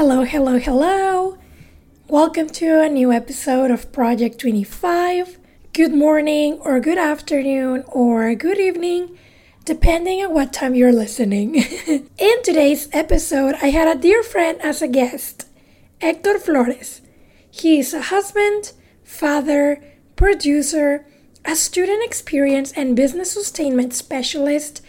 Hello, hello, hello. Welcome to a new episode of Project 25. Good morning, or good afternoon, or good evening, depending on what time you're listening. In today's episode, I had a dear friend as a guest, Hector Flores. He is a husband, father, producer, a student experience and business sustainment specialist,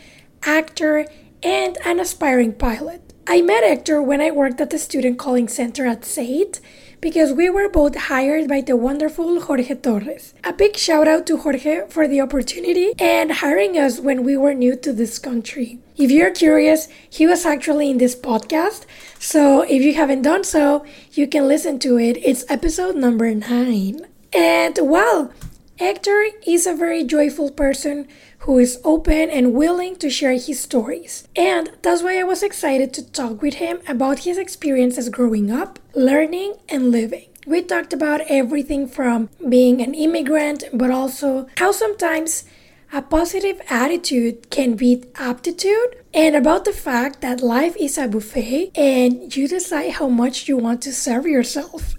actor, and an aspiring pilot. I met Hector when I worked at the student calling center at SAIT because we were both hired by the wonderful Jorge Torres. A big shout out to Jorge for the opportunity and hiring us when we were new to this country. If you're curious, he was actually in this podcast, so if you haven't done so, you can listen to it. It's episode number 9. And well, Hector is a very joyful person who is open and willing to share his stories. And that's why I was excited to talk with him about his experiences growing up, learning, and living. We talked about everything from being an immigrant, but also how sometimes a positive attitude can beat aptitude, and about the fact that life is a buffet and you decide how much you want to serve yourself.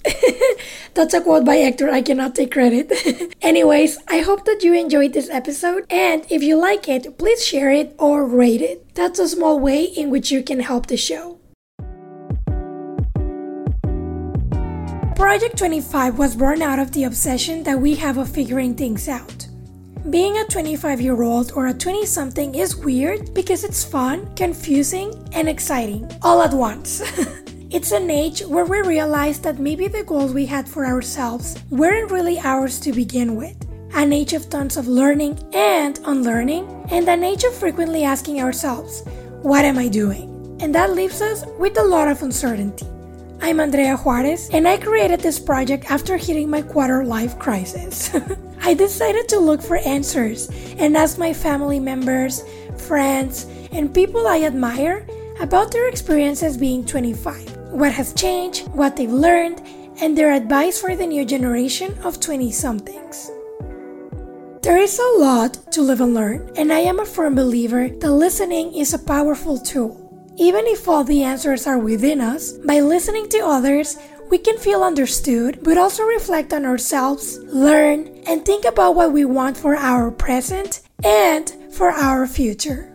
That's a quote by Hector, I cannot take credit. Anyways, I hope that you enjoyed this episode, and if you like it, please share it or rate it. That's a small way in which you can help the show. Project 25 was born out of the obsession that we have of figuring things out. Being a 25 year old or a 20 something is weird because it's fun, confusing, and exciting all at once. it's an age where we realize that maybe the goals we had for ourselves weren't really ours to begin with. An age of tons of learning and unlearning, and an age of frequently asking ourselves, What am I doing? And that leaves us with a lot of uncertainty. I'm Andrea Juarez, and I created this project after hitting my quarter life crisis. I decided to look for answers and ask my family members, friends, and people I admire about their experiences being 25, what has changed, what they've learned, and their advice for the new generation of 20 somethings. There is a lot to live and learn, and I am a firm believer that listening is a powerful tool. Even if all the answers are within us, by listening to others, we can feel understood, but also reflect on ourselves, learn, and think about what we want for our present and for our future.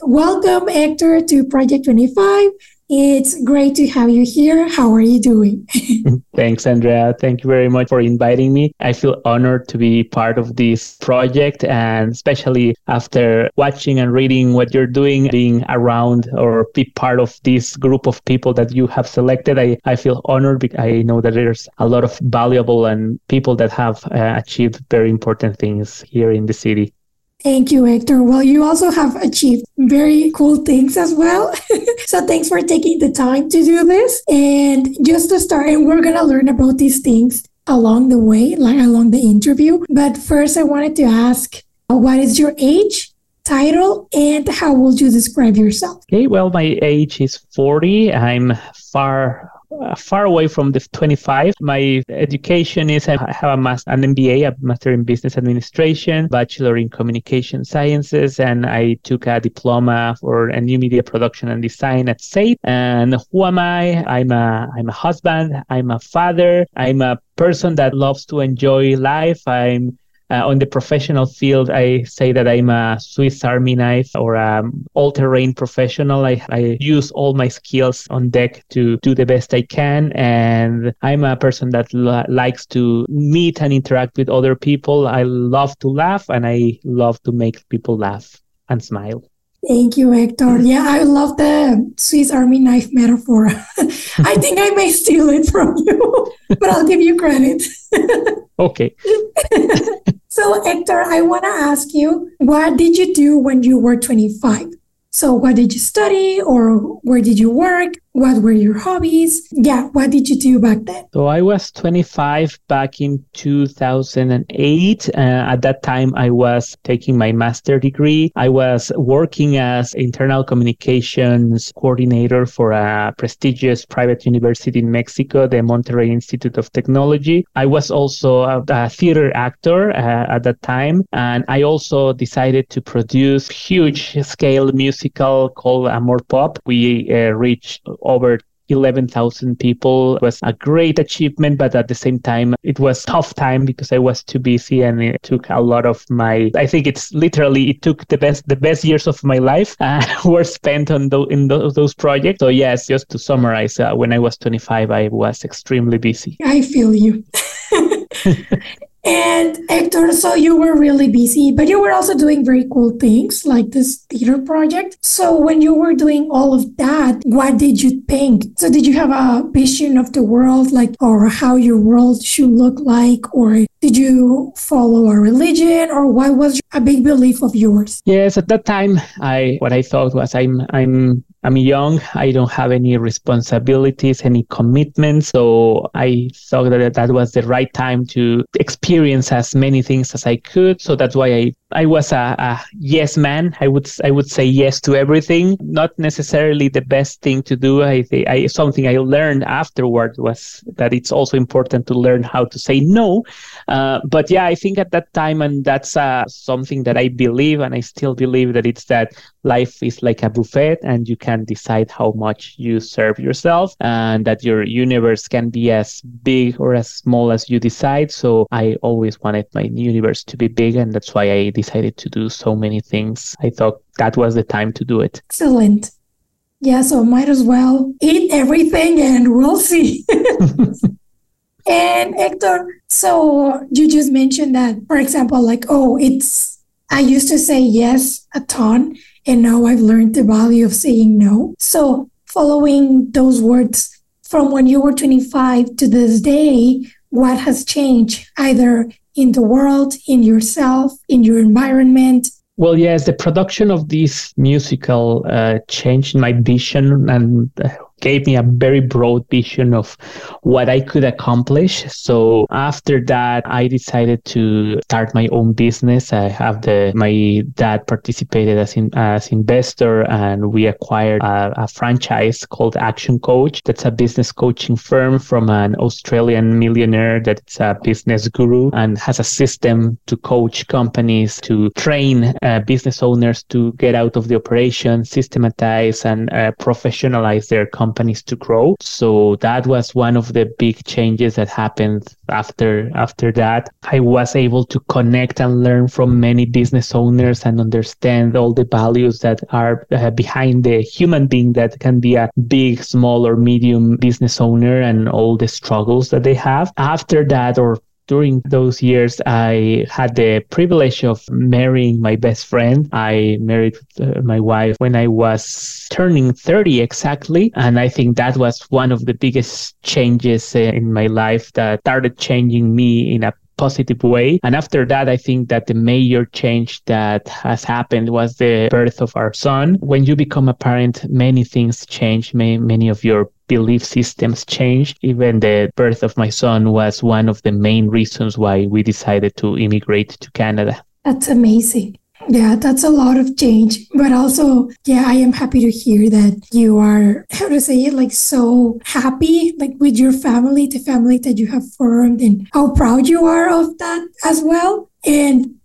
Welcome, Hector, to Project 25. It's great to have you here. How are you doing? Thanks, Andrea. Thank you very much for inviting me. I feel honored to be part of this project and especially after watching and reading what you're doing, being around or be part of this group of people that you have selected. I, I feel honored because I know that there's a lot of valuable and people that have uh, achieved very important things here in the city. Thank you, Hector. Well, you also have achieved very cool things as well. so thanks for taking the time to do this. And just to start, and we're going to learn about these things along the way, like along the interview. But first, I wanted to ask what is your age? title and how would you describe yourself? Okay, well, my age is 40. I'm far Uh, far away from the 25. My education is I have a master, an MBA, a Master in Business Administration, Bachelor in Communication Sciences, and I took a diploma for a new media production and design at SAIT. And who am I? I'm a I'm a husband. I'm a father. I'm a person that loves to enjoy life. I'm uh, on the professional field, I say that I'm a Swiss Army knife or an all-terrain professional. I, I use all my skills on deck to do the best I can, and I'm a person that l- likes to meet and interact with other people. I love to laugh, and I love to make people laugh and smile. Thank you, Hector. Yeah, I love the Swiss Army knife metaphor. I think I may steal it from you, but I'll give you credit. okay. so, Hector, I want to ask you, what did you do when you were 25? So, what did you study or where did you work? What were your hobbies? Yeah, what did you do back then? So I was 25 back in 2008. Uh, at that time, I was taking my master degree. I was working as internal communications coordinator for a prestigious private university in Mexico, the Monterrey Institute of Technology. I was also a, a theater actor uh, at that time, and I also decided to produce huge scale musical called Amor Pop. We uh, reached over 11,000 people it was a great achievement, but at the same time, it was tough time because I was too busy and it took a lot of my, I think it's literally, it took the best, the best years of my life uh, were spent on the, in the, those projects. So yes, just to summarize, uh, when I was 25, I was extremely busy. I feel you. And Hector, so you were really busy, but you were also doing very cool things like this theater project. So when you were doing all of that, what did you think? So did you have a vision of the world, like, or how your world should look like, or did you follow a religion, or what was a big belief of yours? Yes, at that time, I what I thought was I'm I'm I'm young. I don't have any responsibilities, any commitments. So I thought that that was the right time to experience as many things as I could. So that's why I, I was a, a yes man. I would I would say yes to everything. Not necessarily the best thing to do. I I something I learned afterward was that it's also important to learn how to say no. Uh, but yeah, I think at that time, and that's uh, something that I believe, and I still believe that it's that life is like a buffet, and you can decide how much you serve yourself and that your universe can be as big or as small as you decide. So I always wanted my universe to be big and that's why I decided to do so many things. I thought that was the time to do it. Excellent. Yeah, so might as well eat everything and we'll see. and Hector, so you just mentioned that, for example, like, oh, it's, I used to say yes a ton and now I've learned the value of saying no. So, following those words from when you were 25 to this day, what has changed either in the world, in yourself, in your environment? Well, yes, the production of this musical uh, changed my vision and gave me a very broad vision of what I could accomplish. So after that, I decided to start my own business. I have the my dad participated as in, as investor, and we acquired a, a franchise called Action Coach. That's a business coaching firm from an Australian millionaire that's a business guru and has a system to coach companies to train uh, business owners to get out of the operation, systematize, and uh, professionalize their company companies to grow. So that was one of the big changes that happened after after that. I was able to connect and learn from many business owners and understand all the values that are uh, behind the human being that can be a big, small, or medium business owner and all the struggles that they have. After that, or during those years, I had the privilege of marrying my best friend. I married uh, my wife when I was turning 30 exactly. And I think that was one of the biggest changes uh, in my life that started changing me in a positive way. And after that, I think that the major change that has happened was the birth of our son. When you become a parent, many things change. Many, many of your belief systems change. Even the birth of my son was one of the main reasons why we decided to immigrate to Canada. That's amazing. Yeah, that's a lot of change. But also, yeah, I am happy to hear that you are, how to say it, like so happy, like with your family, the family that you have formed, and how proud you are of that as well. And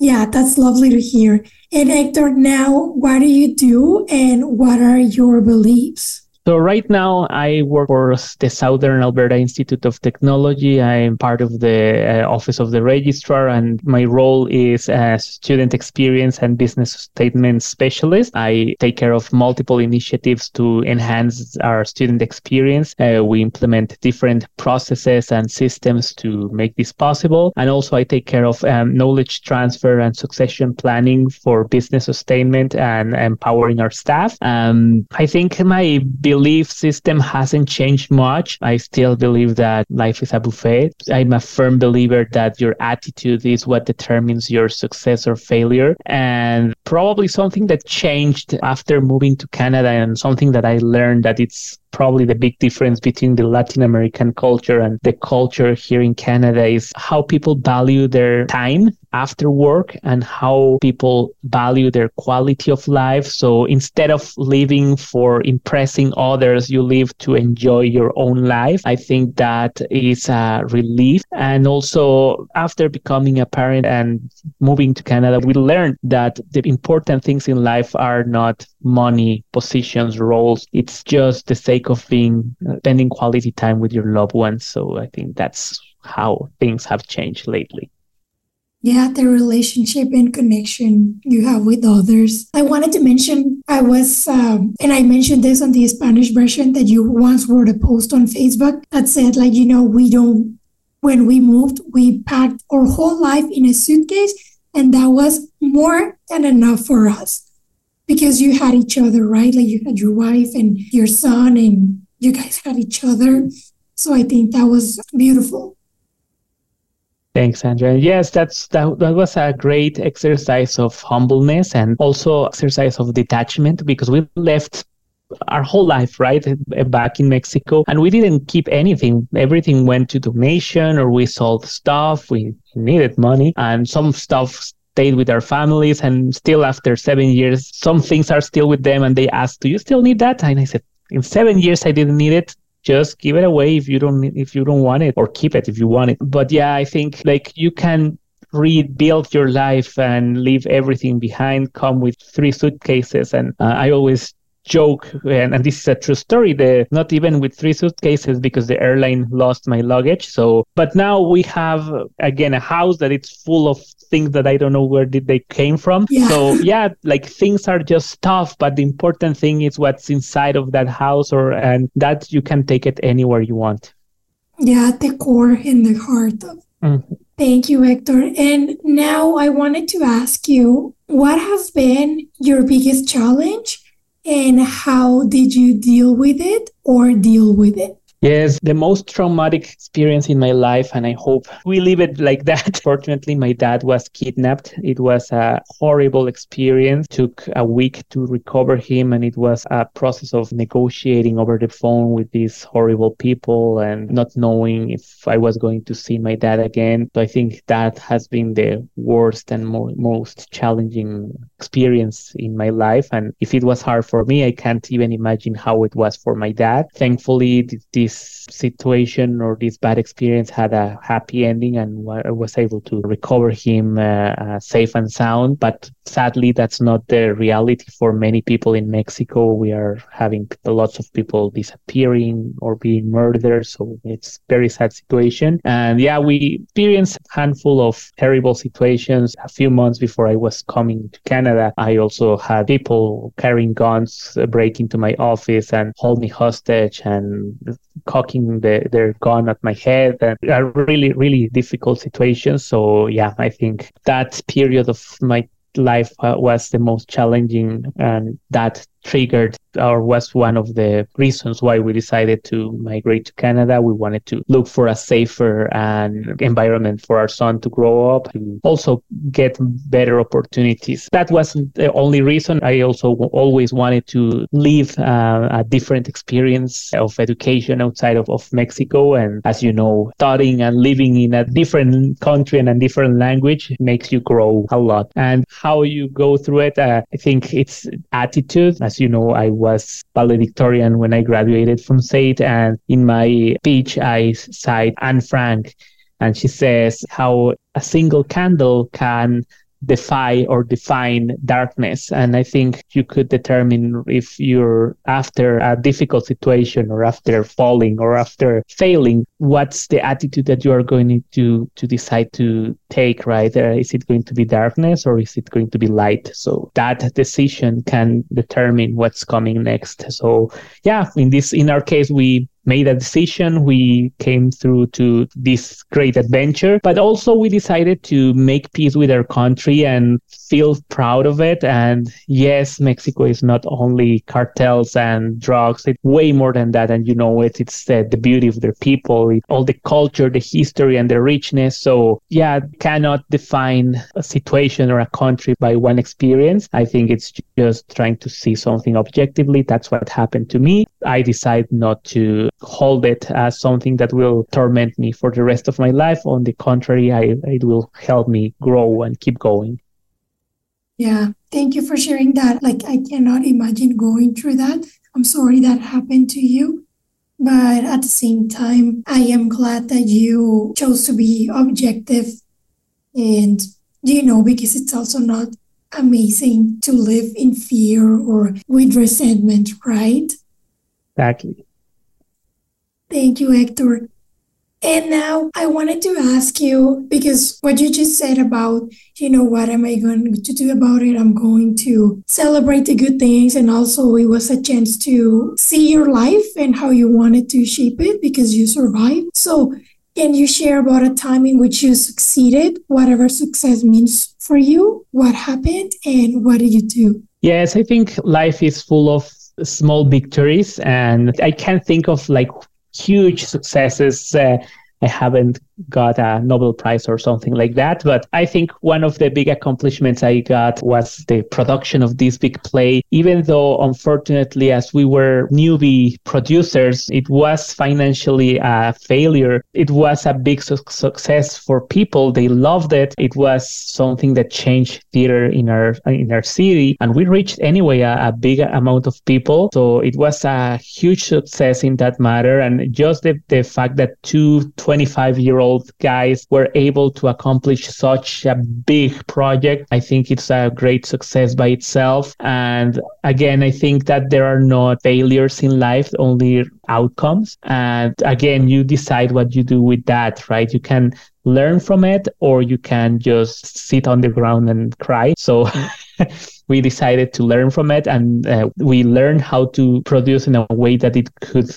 yeah, that's lovely to hear. And Hector, now what do you do and what are your beliefs? So right now I work for the Southern Alberta Institute of Technology. I'm part of the uh, office of the registrar and my role is as student experience and business sustainment specialist. I take care of multiple initiatives to enhance our student experience. Uh, we implement different processes and systems to make this possible. And also I take care of um, knowledge transfer and succession planning for business sustainment and empowering our staff. Um, I think my belief system hasn't changed much. I still believe that life is a buffet. I'm a firm believer that your attitude is what determines your success or failure. And probably something that changed after moving to Canada and something that I learned that it's probably the big difference between the Latin American culture and the culture here in Canada is how people value their time after work and how people value their quality of life. So instead of living for impressing others, you live to enjoy your own life. I think that is a relief. And also, after becoming a parent and moving to Canada, we learned that the important things in life are not money, positions, roles. It's just the sake of being spending quality time with your loved ones. So I think that's how things have changed lately yeah, the relationship and connection you have with others. I wanted to mention, I was, um, and I mentioned this on the Spanish version that you once wrote a post on Facebook that said, like, you know, we don't, when we moved, we packed our whole life in a suitcase, and that was more than enough for us because you had each other, right? Like, you had your wife and your son, and you guys had each other. So I think that was beautiful. Thanks, Andrea. Yes, that's that, that was a great exercise of humbleness and also exercise of detachment because we left our whole life, right, back in Mexico, and we didn't keep anything. Everything went to donation or we sold stuff. We needed money, and some stuff stayed with our families. And still, after seven years, some things are still with them, and they asked, "Do you still need that?" And I said, "In seven years, I didn't need it just give it away if you don't if you don't want it or keep it if you want it but yeah i think like you can rebuild your life and leave everything behind come with three suitcases and uh, i always joke and, and, this is a true story the not even with three suitcases because the airline lost my luggage so but now we have again a house that it's full of things that i don't know where did they came from yeah. so yeah like things are just tough but the important thing is what's inside of that house or and that you can take it anywhere you want yeah the core in the heart of mm-hmm. Thank you, Hector. And now I wanted to ask you what has been your biggest challenge and how did you deal with it or deal with it? Yes, the most traumatic experience in my life, and I hope we leave it like that. Fortunately, my dad was kidnapped. It was a horrible experience. Took a week to recover him, and it was a process of negotiating over the phone with these horrible people and not knowing if I was going to see my dad again. So I think that has been the worst and more, most challenging experience in my life. And if it was hard for me, I can't even imagine how it was for my dad. Thankfully, this this situation or this bad experience had a happy ending and I was able to recover him uh, uh, safe and sound. But sadly, that's not the reality for many people in Mexico. We are having lots of people disappearing or being murdered. So it's very sad situation. And yeah, we experienced a handful of terrible situations a few months before I was coming to Canada. I also had people carrying guns uh, break into my office and hold me hostage and cocking the, their gun at my head and a really really difficult situation so yeah i think that period of my life uh, was the most challenging and that triggered or was one of the reasons why we decided to migrate to Canada. We wanted to look for a safer and environment for our son to grow up and also get better opportunities. That wasn't the only reason. I also always wanted to live uh, a different experience of education outside of, of Mexico. And as you know, studying and living in a different country and a different language makes you grow a lot. And how you go through it, uh, I think it's attitude as you know, I was valedictorian when I graduated from SAIT, and in my speech, I cite Anne Frank, and she says how a single candle can defy or define darkness. And I think you could determine if you're after a difficult situation or after falling or after failing, what's the attitude that you are going to to decide to take, right? Uh, is it going to be darkness or is it going to be light? So that decision can determine what's coming next. So yeah, in this in our case we made a decision. We came through to this great adventure, but also we decided to make peace with our country and feel proud of it. And yes, Mexico is not only cartels and drugs, it's way more than that. And you know it, it's uh, the beauty of their people, it, all the culture, the history, and the richness. So, yeah, cannot define a situation or a country by one experience. I think it's just trying to see something objectively. That's what happened to me. I decided not to hold it as something that will torment me for the rest of my life. On the contrary, I, it will help me grow and keep going. Yeah, thank you for sharing that. Like, I cannot imagine going through that. I'm sorry that happened to you. But at the same time, I am glad that you chose to be objective and, you know, because it's also not amazing to live in fear or with resentment, right? Exactly. Thank you, Hector. And now I wanted to ask you because what you just said about, you know, what am I going to do about it? I'm going to celebrate the good things. And also, it was a chance to see your life and how you wanted to shape it because you survived. So, can you share about a time in which you succeeded, whatever success means for you? What happened and what did you do? Yes, I think life is full of small victories and i can't think of like huge successes uh, I haven't got a Nobel Prize or something like that. But I think one of the big accomplishments I got was the production of this big play. Even though, unfortunately, as we were newbie producers, it was financially a failure. It was a big su- success for people. They loved it. It was something that changed theater in our in our city, and we reached anyway a, a big amount of people. So it was a huge success in that matter. And just the, the fact that two 25 year old guys were able to accomplish such a big project. I think it's a great success by itself. And again, I think that there are not failures in life, only outcomes. And again, you decide what you do with that, right? You can learn from it or you can just sit on the ground and cry. So we decided to learn from it and uh, we learned how to produce in a way that it could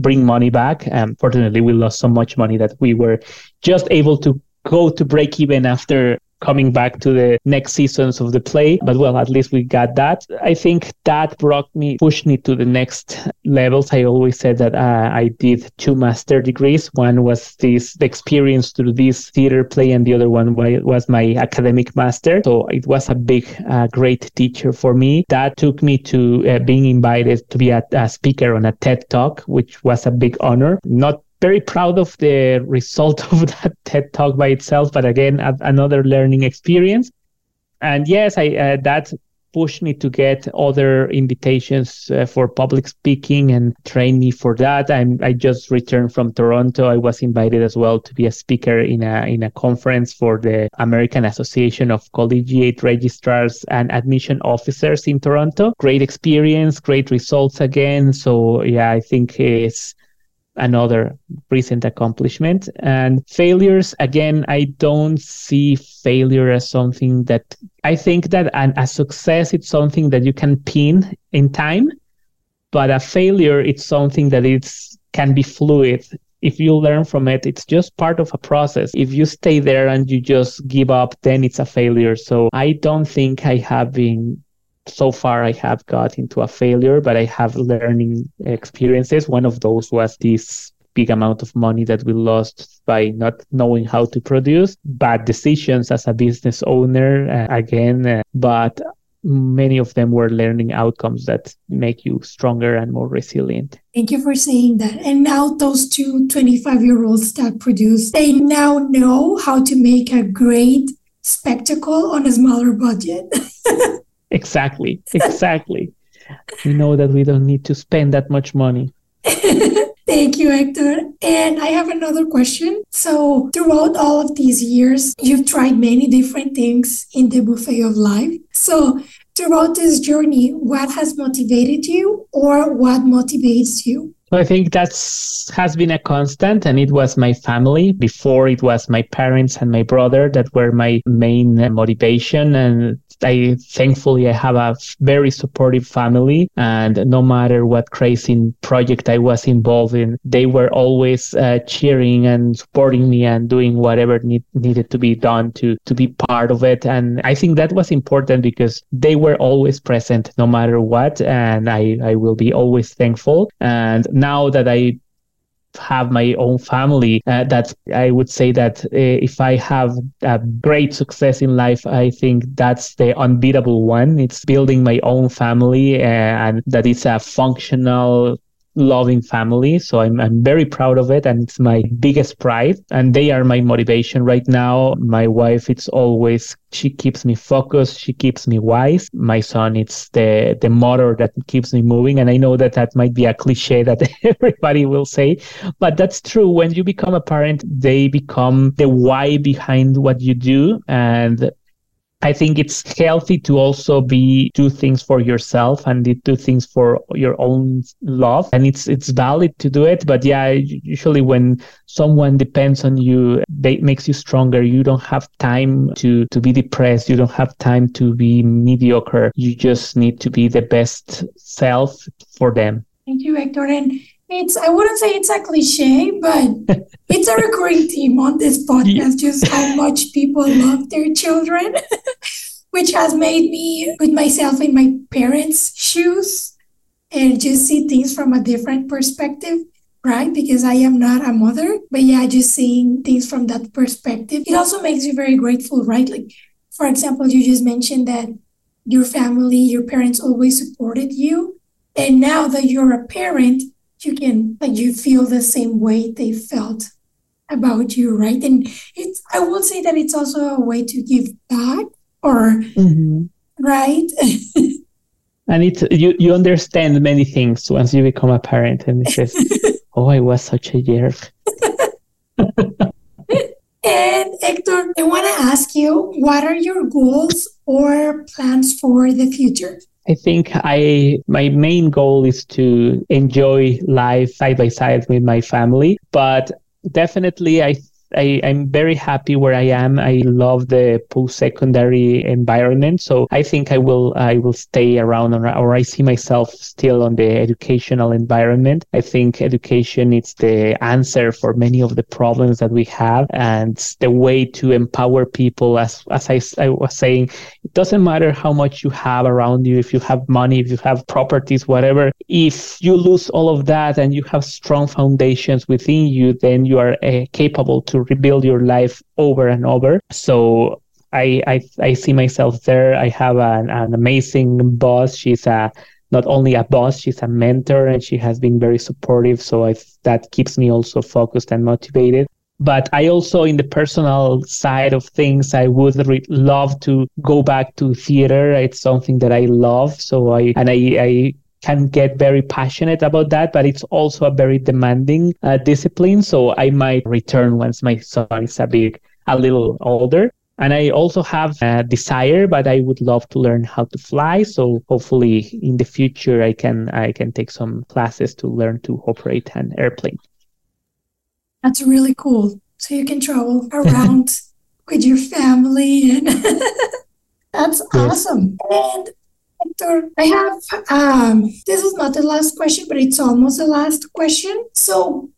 bring money back. And fortunately, we lost so much money that we were just able to go to break even after coming back to the next seasons of the play. But well, at least we got that. I think that brought me, pushed me to the next levels. I always said that uh, I did two master degrees. One was this experience through this theater play, and the other one was my academic master. So it was a big, uh, great teacher for me. That took me to uh, being invited to be a, a speaker on a TED Talk, which was a big honor. Not very proud of the result of that TED talk by itself, but again, a- another learning experience. And yes, I uh, that pushed me to get other invitations uh, for public speaking and train me for that. I'm, I just returned from Toronto. I was invited as well to be a speaker in a in a conference for the American Association of Collegiate Registrars and Admission Officers in Toronto. Great experience, great results again. So yeah, I think it's another recent accomplishment. And failures, again, I don't see failure as something that I think that an, a success it's something that you can pin in time, but a failure it's something that it's can be fluid. If you learn from it, it's just part of a process. If you stay there and you just give up, then it's a failure. So I don't think I have been so far I have got into a failure, but I have learning experiences. One of those was this big amount of money that we lost by not knowing how to produce, bad decisions as a business owner, uh, again, uh, but many of them were learning outcomes that make you stronger and more resilient. Thank you for saying that. And now those two 25 year olds that produce, they now know how to make a great spectacle on a smaller budget. Exactly. Exactly. we know that we don't need to spend that much money. Thank you, Hector. And I have another question. So, throughout all of these years, you've tried many different things in the buffet of life. So, throughout this journey, what has motivated you or what motivates you? I think that's has been a constant, and it was my family. Before it was my parents and my brother that were my main motivation, and I thankfully I have a very supportive family, and no matter what crazy project I was involved in, they were always uh, cheering and supporting me and doing whatever need, needed to be done to to be part of it. And I think that was important because they were always present no matter what, and I I will be always thankful. And now that I have my own family uh, that i would say that uh, if i have a great success in life i think that's the unbeatable one. It's building my own family uh, and that it's a functional loving family. So I'm, I'm very proud of it. And it's my biggest pride. And they are my motivation right now. My wife, it's always, she keeps me focused. She keeps me wise. My son, it's the, the motor that keeps me moving. And I know that that might be a cliche that everybody will say, but that's true. When you become a parent, they become the why behind what you do. And I think it's healthy to also be do things for yourself and do things for your own love. And it's it's valid to do it. But yeah, usually when someone depends on you, they makes you stronger. You don't have time to to be depressed. You don't have time to be mediocre. You just need to be the best self for them. Thank you, Hector. And it's I wouldn't say it's a cliche, but it's a recurring theme on this podcast, just how much people love their children, which has made me put myself in my parents' shoes and just see things from a different perspective, right? Because I am not a mother, but yeah, just seeing things from that perspective. It also makes you very grateful, right? Like, for example, you just mentioned that your family, your parents always supported you. And now that you're a parent, you can like you feel the same way they felt about you right? And it's i will say that it's also a way to give back or mm-hmm. right? And it's you you understand many things once you become a parent and it's just oh i was such a jerk. And hector i want to ask you what are your goals or plans for the future I think I my main goal is to enjoy life side by side with my family, but definitely I I, am very happy where I am. I love the post-secondary environment. So I think I will I will stay around or, or I see myself still on the educational environment. I think education is the answer for many of the problems that we have and the way to empower people as as I, I was saying, it doesn't matter how much you have around you, if you have money, if you have properties, whatever. If you lose all of that and you have strong foundations within you, then you are uh, capable to rebuild your life over and over. So I, I, I see myself there. I have an, an amazing boss. She's a not only a boss, she's a mentor, and she has been very supportive. So I, that keeps me also focused and motivated. But I also, in the personal side of things, I would re- love to go back to theater. It's something that I love. So I and I, I can get very passionate about that, but it's also a very demanding uh, discipline. So I might return once my son is a big, a little older. And I also have a desire, but I would love to learn how to fly. So hopefully in the future, I can I can take some classes to learn to operate an airplane. That's really cool. So you can travel around with your family, and that's yes. awesome. And Hector, I have um, this is not the last question, but it's almost the last question. So,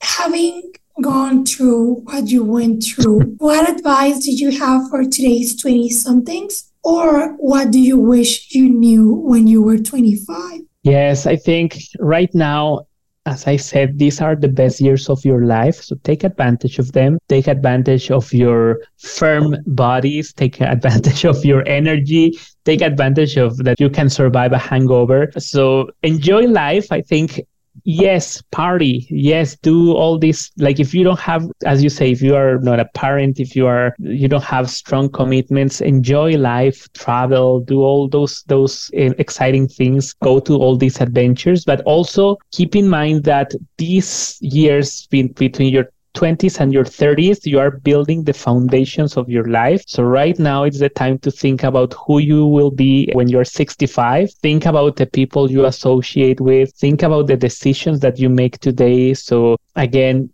having gone through what you went through, what advice did you have for today's 20 somethings? Or what do you wish you knew when you were 25? Yes, I think right now as I said, these are the best years of your life. So take advantage of them. Take advantage of your firm bodies. Take advantage of your energy. Take advantage of that you can survive a hangover. So enjoy life. I think yes party. Yes do all this. Like if you don't have as you say if you are not a parent if you are you don't have strong commitments enjoy life travel do all those those eh, exciting things go to all these adventures. But also keep in mind that these years between your 20s and your 30s, you are building the foundations of your life. So right now it's the time to think about who you will be when you're 65. Think about the people you associate with. Think about the decisions that you make today. So again,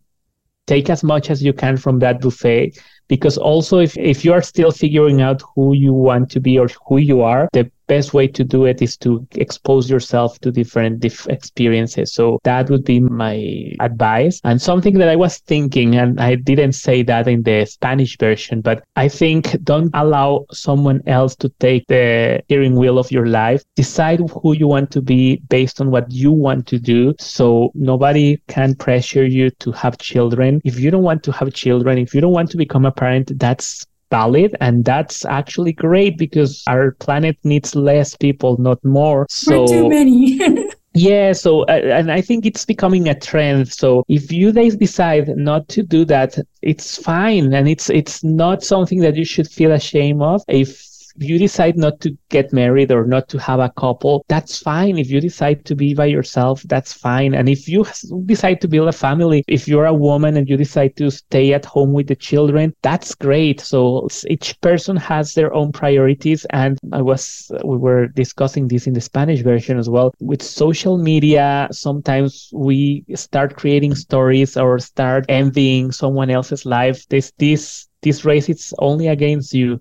take as much as you can from that buffet because also if, if you are still figuring out who you want to be or who you are the best way to do it is to expose yourself to different diff- experiences. So that would be my advice. And something that I was thinking, and I didn't say that in the Spanish version, but I think don't allow someone else to take the steering wheel of your life. Decide who you want to be based on what you want to do. So nobody can pressure you to have children. If you don't want to have children, if you don't want to become a that's valid and that's actually great because our planet needs less people not more so We're too many Yeah, so uh, and I think it's becoming a trend. So if you guys decide not to do that, it's fine, and it's it's not something that you should feel ashamed of. If you decide not to get married or not to have a couple, that's fine. If you decide to be by yourself, that's fine. And if you decide to build a family, if you're a woman and you decide to stay at home with the children, that's great. So each person has their own priorities. And I was, we were discussing this in the Spanish version as well. With social media, sometimes we start creating stories or start envying someone else's life. This, this, this race it's only against you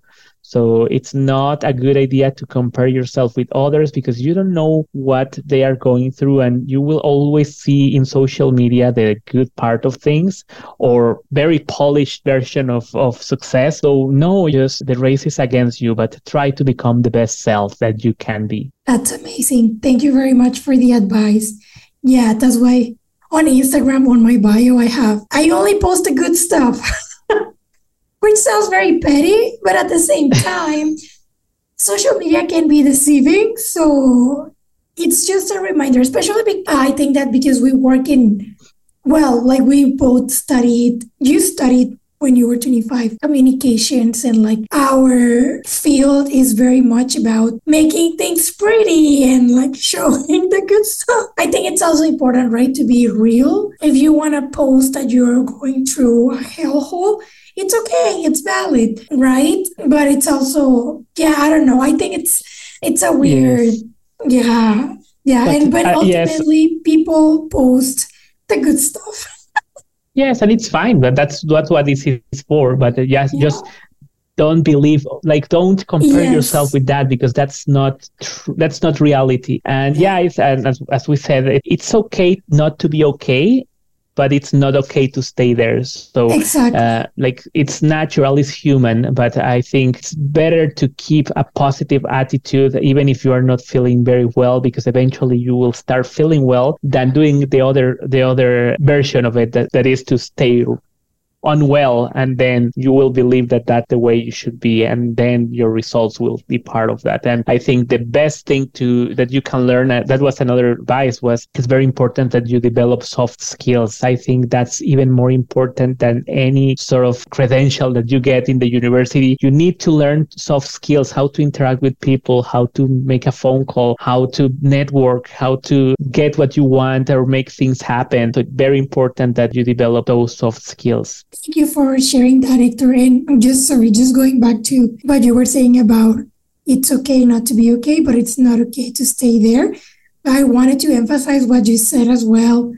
so it's not a good idea to compare yourself with others because you don't know what they are going through and you will always see in social media the good part of things or very polished version of, of success. So no, just the race is against you, but try to become the best self that you can be. That's amazing. Thank you very much for the advice. Yeah, that's why on Instagram on my bio I have I only post the good stuff. which sounds very petty, but at the same time, social media can be deceiving. So it's just a reminder, especially be- I think that because we work in, well, like we both studied, you studied when you were 25 communications and like our field is very much about making things pretty and like showing the good stuff i think it's also important right to be real if you want to post that you're going through a hellhole it's okay it's valid right but it's also yeah i don't know i think it's it's a weird yes. yeah yeah but, and but uh, ultimately yes. people post the good stuff yes and it's fine but that's that's what this is for but uh, yes yeah. just don't believe like don't compare yes. yourself with that because that's not tr- that's not reality and yeah it's and as, as we said it, it's okay not to be okay but it's not okay to stay there. So, exactly. uh, like, it's natural, it's human, but I think it's better to keep a positive attitude, even if you are not feeling very well, because eventually you will start feeling well than doing the other, the other version of it that, that is to stay unwell and then you will believe that that's the way you should be and then your results will be part of that. And i think the best thing to that you can learn uh, that was another advice was it's very important that you develop soft skills. I think that's even more important than any sort of credential that you get in the university. You need to learn soft skills how to interact with people how to make a phone call how to network how to get what you want or make things happen. So it's very important that you develop those soft skills Thank you for sharing that, Hector. And I'm just sorry, just going back to what you were saying about it's okay not to be okay, but it's not okay to stay there. I wanted to emphasize what you said as well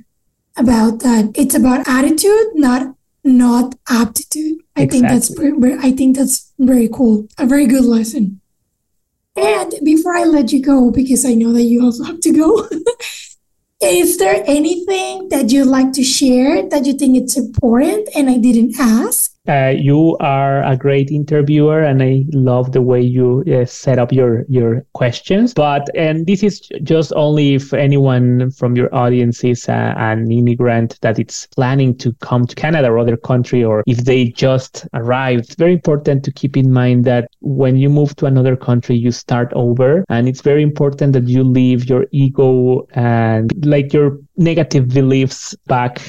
about that. It's about attitude, not not aptitude. I exactly. think that's I think that's very cool. A very good lesson. And before I let you go, because I know that you also have to go, Is there anything that you'd like to share that you think it's important and I didn't ask? Uh, you are a great interviewer, and I love the way you uh, set up your your questions. But and this is just only if anyone from your audience is uh, an immigrant that it's planning to come to Canada or other country, or if they just arrived. It's very important to keep in mind that when you move to another country, you start over, and it's very important that you leave your ego and like your negative beliefs back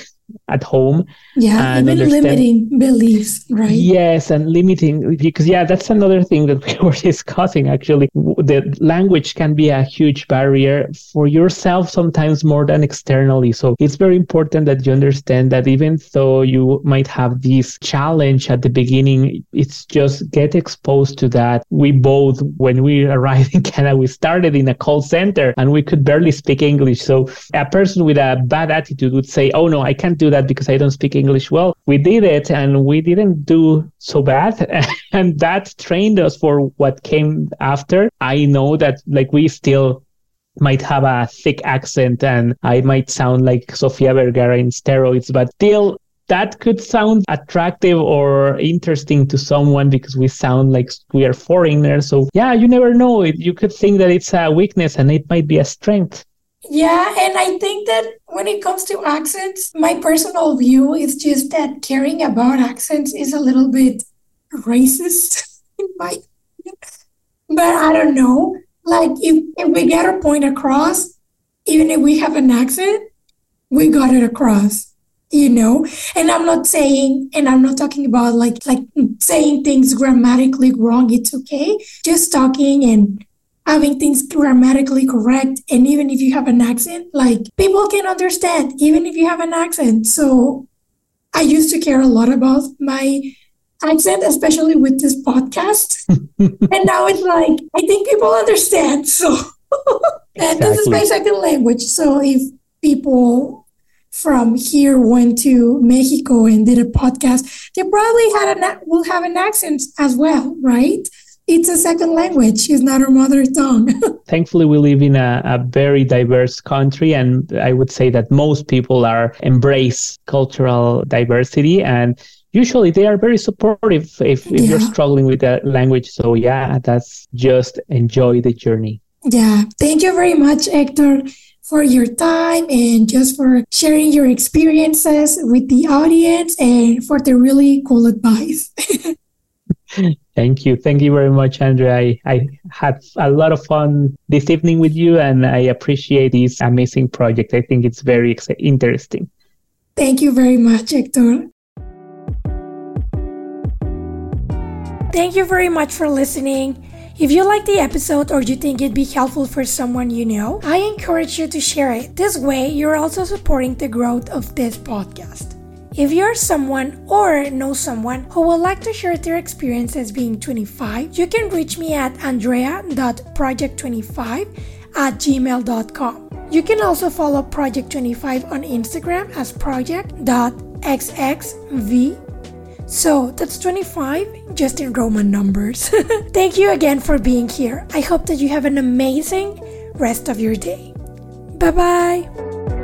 at home. Yeah, even limiting beliefs, right? Yes, and limiting because yeah, that's another thing that we were discussing actually. The language can be a huge barrier for yourself sometimes more than externally. So it's very important that you understand that even though you might have this challenge at the beginning, it's just get exposed to that. We both, when we arrived in Canada, we started in a call center and we could barely speak English. So a person with a bad attitude would say, Oh no, I can't do that because I don't speak English well. We did it and we didn't do so bad. and that trained us for what came after. I know that like we still might have a thick accent and I might sound like Sofia Vergara in steroids, but still that could sound attractive or interesting to someone because we sound like we are foreigners. So yeah, you never know. You could think that it's a weakness and it might be a strength. Yeah, and I think that when it comes to accents, my personal view is just that caring about accents is a little bit racist in my. But I don't know. Like if, if we get a point across, even if we have an accent, we got it across you know and i'm not saying and i'm not talking about like like saying things grammatically wrong it's okay just talking and having things grammatically correct and even if you have an accent like people can understand even if you have an accent. So i used to care a lot about my accent especially with this podcast. And now it's like i think people understand so. And this is my second language. So if people from here went to Mexico and did a podcast, they probably had an will have an accent as well, right? It's a second language. It's not our mother tongue. Thankfully, we live in a, a, very diverse country, and I would say that most people are embrace cultural diversity and usually they are very supportive if, if yeah. you're struggling with that language. So yeah, that's just enjoy the journey. Yeah. Thank you very much, Hector for your time and just for sharing your experiences with the audience and for the really cool advice. Thank you. Thank you very much, Andrea. I, I had a lot of fun this evening with you and I appreciate this amazing project. I think it's very ex- interesting. Thank you very much, Hector. Thank you very much for listening. If you like the episode or you think it'd be helpful for someone you know, I encourage you to share it. This way, you're also supporting the growth of this podcast. If you're someone or know someone who would like to share their experiences being 25, you can reach me at andrea.project25 at gmail.com. You can also follow Project 25 on Instagram as project.xxv so that's 25 just in Roman numbers. Thank you again for being here. I hope that you have an amazing rest of your day. Bye bye.